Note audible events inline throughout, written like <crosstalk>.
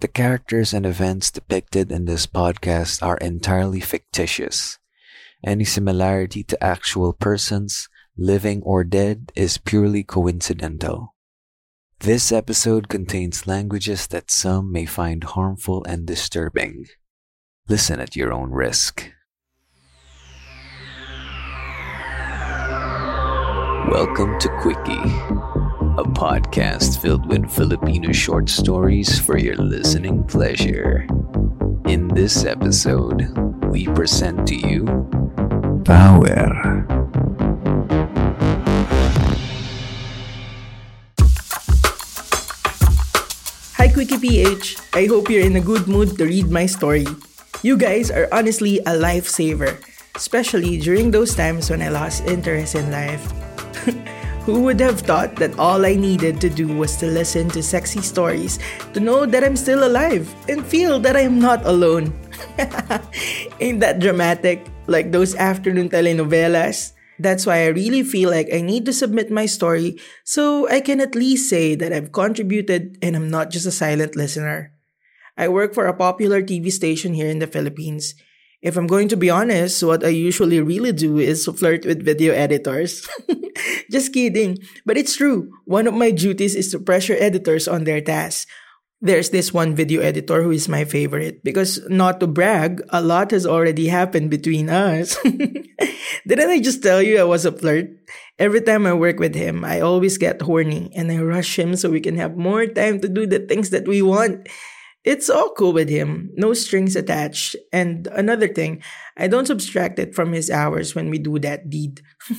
The characters and events depicted in this podcast are entirely fictitious. Any similarity to actual persons, living or dead, is purely coincidental. This episode contains languages that some may find harmful and disturbing. Listen at your own risk. Welcome to Quickie, a podcast filled with Filipino short stories for your listening pleasure. In this episode, we present to you Power. Hi, Quickie PH. I hope you're in a good mood to read my story. You guys are honestly a lifesaver, especially during those times when I lost interest in life. Who would have thought that all I needed to do was to listen to sexy stories to know that I'm still alive and feel that I'm not alone? <laughs> Ain't that dramatic? Like those afternoon telenovelas? That's why I really feel like I need to submit my story so I can at least say that I've contributed and I'm not just a silent listener. I work for a popular TV station here in the Philippines. If I'm going to be honest, what I usually really do is flirt with video editors. <laughs> <laughs> just kidding. But it's true. One of my duties is to pressure editors on their tasks. There's this one video editor who is my favorite because not to brag, a lot has already happened between us. <laughs> Didn't I just tell you I was a flirt? Every time I work with him, I always get horny and I rush him so we can have more time to do the things that we want. It's all cool with him, no strings attached. And another thing, I don't subtract it from his hours when we do that deed. <laughs>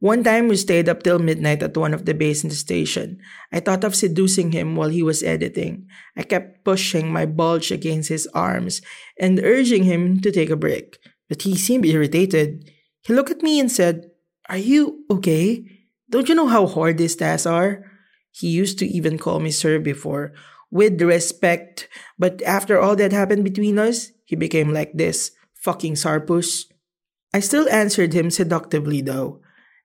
One time we stayed up till midnight at one of the bays in the station. I thought of seducing him while he was editing. I kept pushing my bulge against his arms and urging him to take a break. But he seemed irritated. He looked at me and said, Are you okay? Don't you know how hard these tasks are? He used to even call me sir before, with respect, but after all that happened between us, he became like this fucking sarpus. I still answered him seductively though.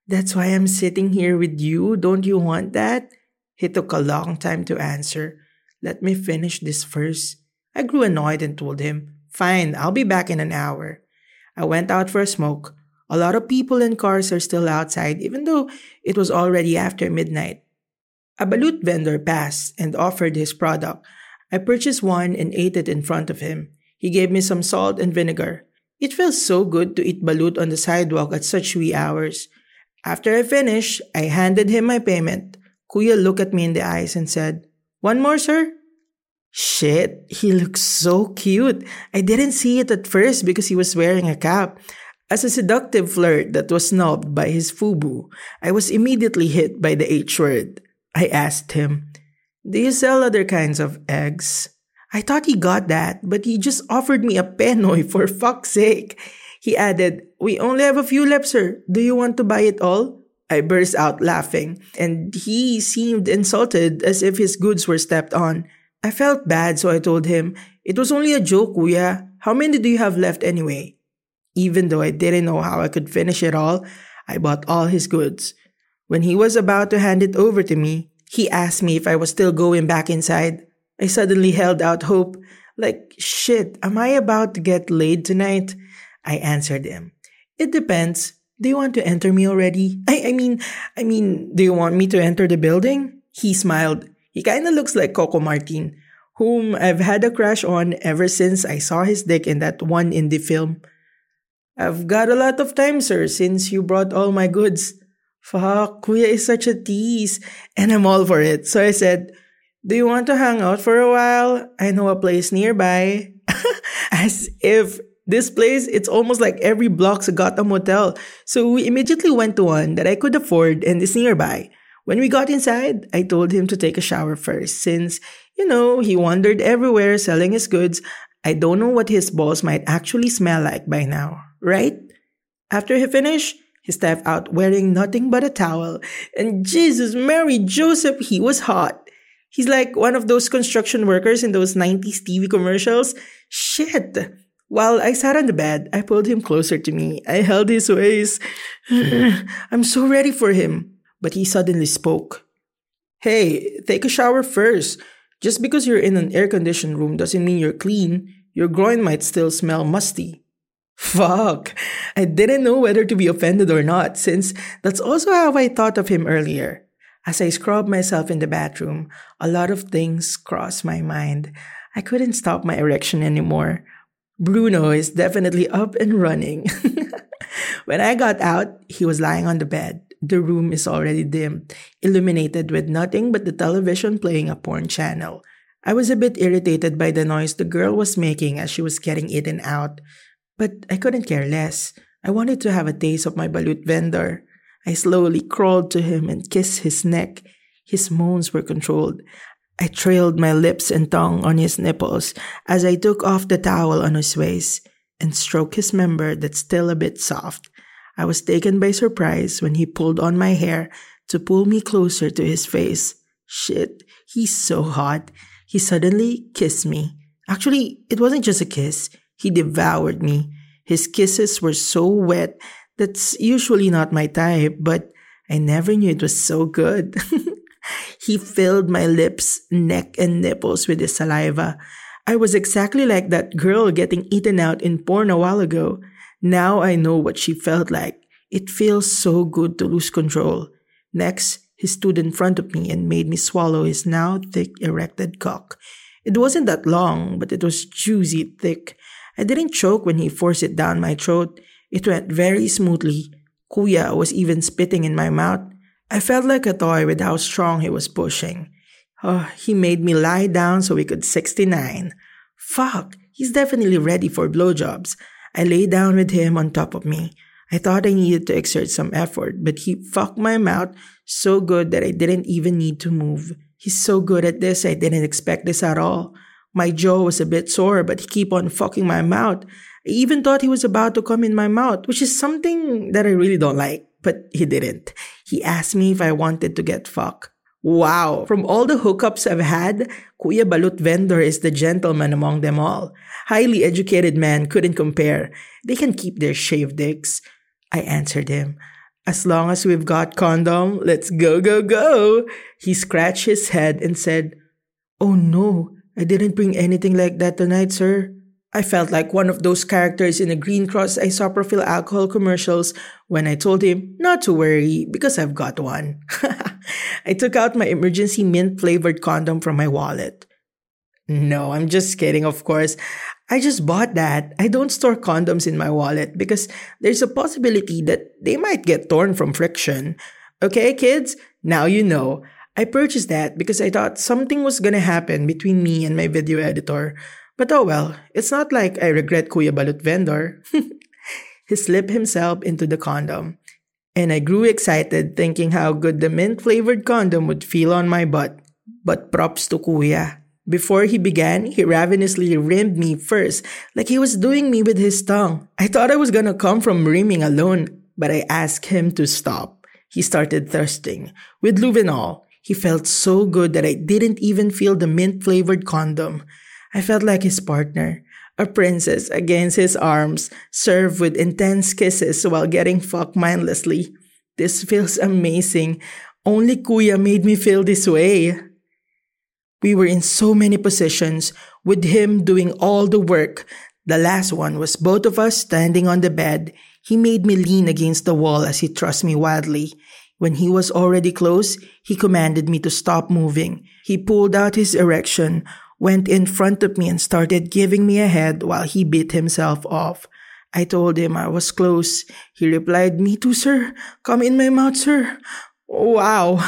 That's why I'm sitting here with you. Don't you want that? He took a long time to answer. Let me finish this first. I grew annoyed and told him, Fine, I'll be back in an hour. I went out for a smoke. A lot of people and cars are still outside, even though it was already after midnight. A balut vendor passed and offered his product. I purchased one and ate it in front of him. He gave me some salt and vinegar. It felt so good to eat balut on the sidewalk at such wee hours. After I finished, I handed him my payment. Kuya looked at me in the eyes and said, One more, sir? Shit, he looks so cute. I didn't see it at first because he was wearing a cap. As a seductive flirt that was snubbed by his fubu, I was immediately hit by the H word. I asked him, Do you sell other kinds of eggs? I thought he got that, but he just offered me a penoy for fuck's sake. He added, We only have a few left, sir. Do you want to buy it all? I burst out laughing, and he seemed insulted as if his goods were stepped on. I felt bad, so I told him, It was only a joke, Kuya. How many do you have left anyway? Even though I didn't know how I could finish it all, I bought all his goods. When he was about to hand it over to me, he asked me if I was still going back inside. I suddenly held out hope. Like, shit, am I about to get laid tonight? I answered him. It depends. Do you want to enter me already? I, I mean, I mean, do you want me to enter the building? He smiled. He kinda looks like Coco Martin, whom I've had a crush on ever since I saw his dick in that one indie film. I've got a lot of time, sir, since you brought all my goods. Fuck, Kuya is such a tease, and I'm all for it. So I said, Do you want to hang out for a while? I know a place nearby. <laughs> As if this place, it's almost like every block's got a motel. So we immediately went to one that I could afford and is nearby. When we got inside, I told him to take a shower first, since You know, he wandered everywhere selling his goods. I don't know what his balls might actually smell like by now, right? After he finished, he stepped out wearing nothing but a towel. And Jesus, Mary, Joseph, he was hot. He's like one of those construction workers in those 90s TV commercials. Shit. While I sat on the bed, I pulled him closer to me. I held his waist. <sighs> I'm so ready for him. But he suddenly spoke. Hey, take a shower first. Just because you're in an air conditioned room doesn't mean you're clean. Your groin might still smell musty. Fuck. I didn't know whether to be offended or not, since that's also how I thought of him earlier. As I scrubbed myself in the bathroom, a lot of things crossed my mind. I couldn't stop my erection anymore. Bruno is definitely up and running. <laughs> when I got out, he was lying on the bed. The room is already dim, illuminated with nothing but the television playing a porn channel. I was a bit irritated by the noise the girl was making as she was getting eaten out. But I couldn't care less. I wanted to have a taste of my balut vendor. I slowly crawled to him and kissed his neck. His moans were controlled. I trailed my lips and tongue on his nipples as I took off the towel on his waist and stroked his member that's still a bit soft. I was taken by surprise when he pulled on my hair to pull me closer to his face. Shit, he's so hot. He suddenly kissed me. Actually, it wasn't just a kiss. He devoured me. His kisses were so wet. That's usually not my type, but I never knew it was so good. <laughs> he filled my lips, neck, and nipples with his saliva. I was exactly like that girl getting eaten out in porn a while ago. Now I know what she felt like. It feels so good to lose control. Next, he stood in front of me and made me swallow his now thick erected cock. It wasn't that long, but it was juicy thick. I didn't choke when he forced it down my throat. It went very smoothly. Kuya was even spitting in my mouth. I felt like a toy with how strong he was pushing. Oh, he made me lie down so we could 69. Fuck, he's definitely ready for blowjobs. I lay down with him on top of me. I thought I needed to exert some effort, but he fucked my mouth so good that I didn't even need to move. He's so good at this, I didn't expect this at all. My jaw was a bit sore, but he kept on fucking my mouth. I even thought he was about to come in my mouth, which is something that I really don't like, but he didn't. He asked me if I wanted to get fucked. Wow, from all the hookups I've had, Kuya Balut Vendor is the gentleman among them all. Highly educated man couldn't compare. They can keep their shaved dicks. I answered him. As long as we've got condom, let's go, go, go. He scratched his head and said, Oh no, I didn't bring anything like that tonight, sir. I felt like one of those characters in the Green Cross isopropyl alcohol commercials when I told him not to worry because I've got one. <laughs> I took out my emergency mint flavored condom from my wallet. No, I'm just kidding, of course. I just bought that. I don't store condoms in my wallet because there's a possibility that they might get torn from friction. Okay, kids? Now you know. I purchased that because I thought something was gonna happen between me and my video editor. But oh well, it's not like I regret Kuya Balut vendor. <laughs> he slipped himself into the condom. And I grew excited thinking how good the mint flavored condom would feel on my butt. But props to Kuya. Before he began, he ravenously rimmed me first, like he was doing me with his tongue. I thought I was gonna come from rimming alone, but I asked him to stop. He started thirsting, with Luvinol. He felt so good that I didn't even feel the mint flavored condom. I felt like his partner, a princess against his arms, served with intense kisses while getting fucked mindlessly. This feels amazing. Only Kuya made me feel this way. We were in so many positions, with him doing all the work. The last one was both of us standing on the bed. He made me lean against the wall as he thrust me wildly. When he was already close, he commanded me to stop moving. He pulled out his erection, went in front of me, and started giving me a head while he beat himself off. I told him I was close. He replied, Me too, sir. Come in my mouth, sir. Wow.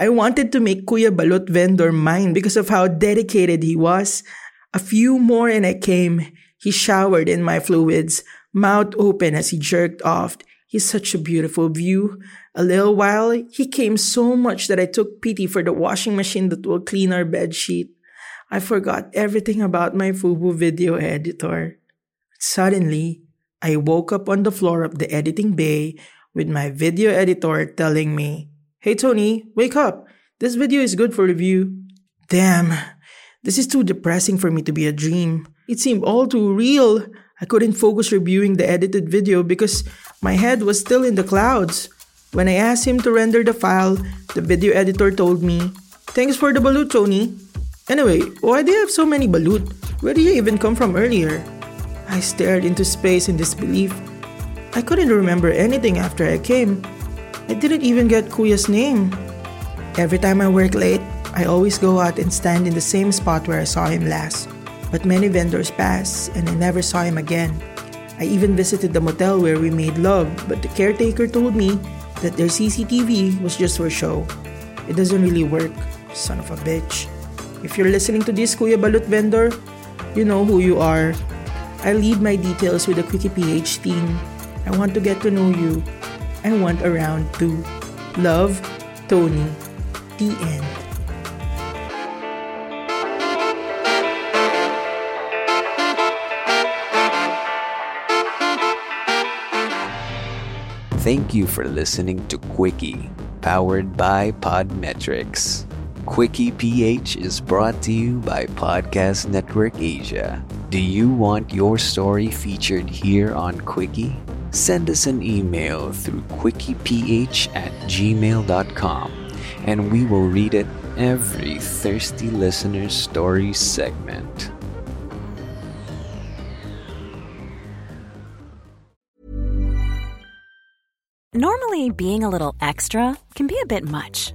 I wanted to make Kuya Balut vendor mine because of how dedicated he was. A few more and I came. He showered in my fluids, mouth open as he jerked off. He's such a beautiful view. A little while, he came so much that I took pity for the washing machine that will clean our bed sheet. I forgot everything about my Fubu video editor. Suddenly, I woke up on the floor of the editing bay with my video editor telling me, Hey Tony, wake up! This video is good for review. Damn, this is too depressing for me to be a dream. It seemed all too real. I couldn't focus reviewing the edited video because my head was still in the clouds. When I asked him to render the file, the video editor told me, Thanks for the balut, Tony. Anyway, why do you have so many balut? Where did you even come from earlier? I stared into space in disbelief. I couldn't remember anything after I came. I didn't even get Kuya's name. Every time I work late, I always go out and stand in the same spot where I saw him last. But many vendors pass, and I never saw him again. I even visited the motel where we made love, but the caretaker told me that their CCTV was just for show. It doesn't really work, son of a bitch. If you're listening to this Kuya Balut vendor, you know who you are. I leave my details with the Quickie PH team. I want to get to know you. I want a round two. Love, Tony. The end. Thank you for listening to Quickie, powered by Podmetrics. Quickie PH is brought to you by Podcast Network Asia. Do you want your story featured here on Quickie? Send us an email through quickieph at gmail.com and we will read it every thirsty listener's story segment. Normally, being a little extra can be a bit much.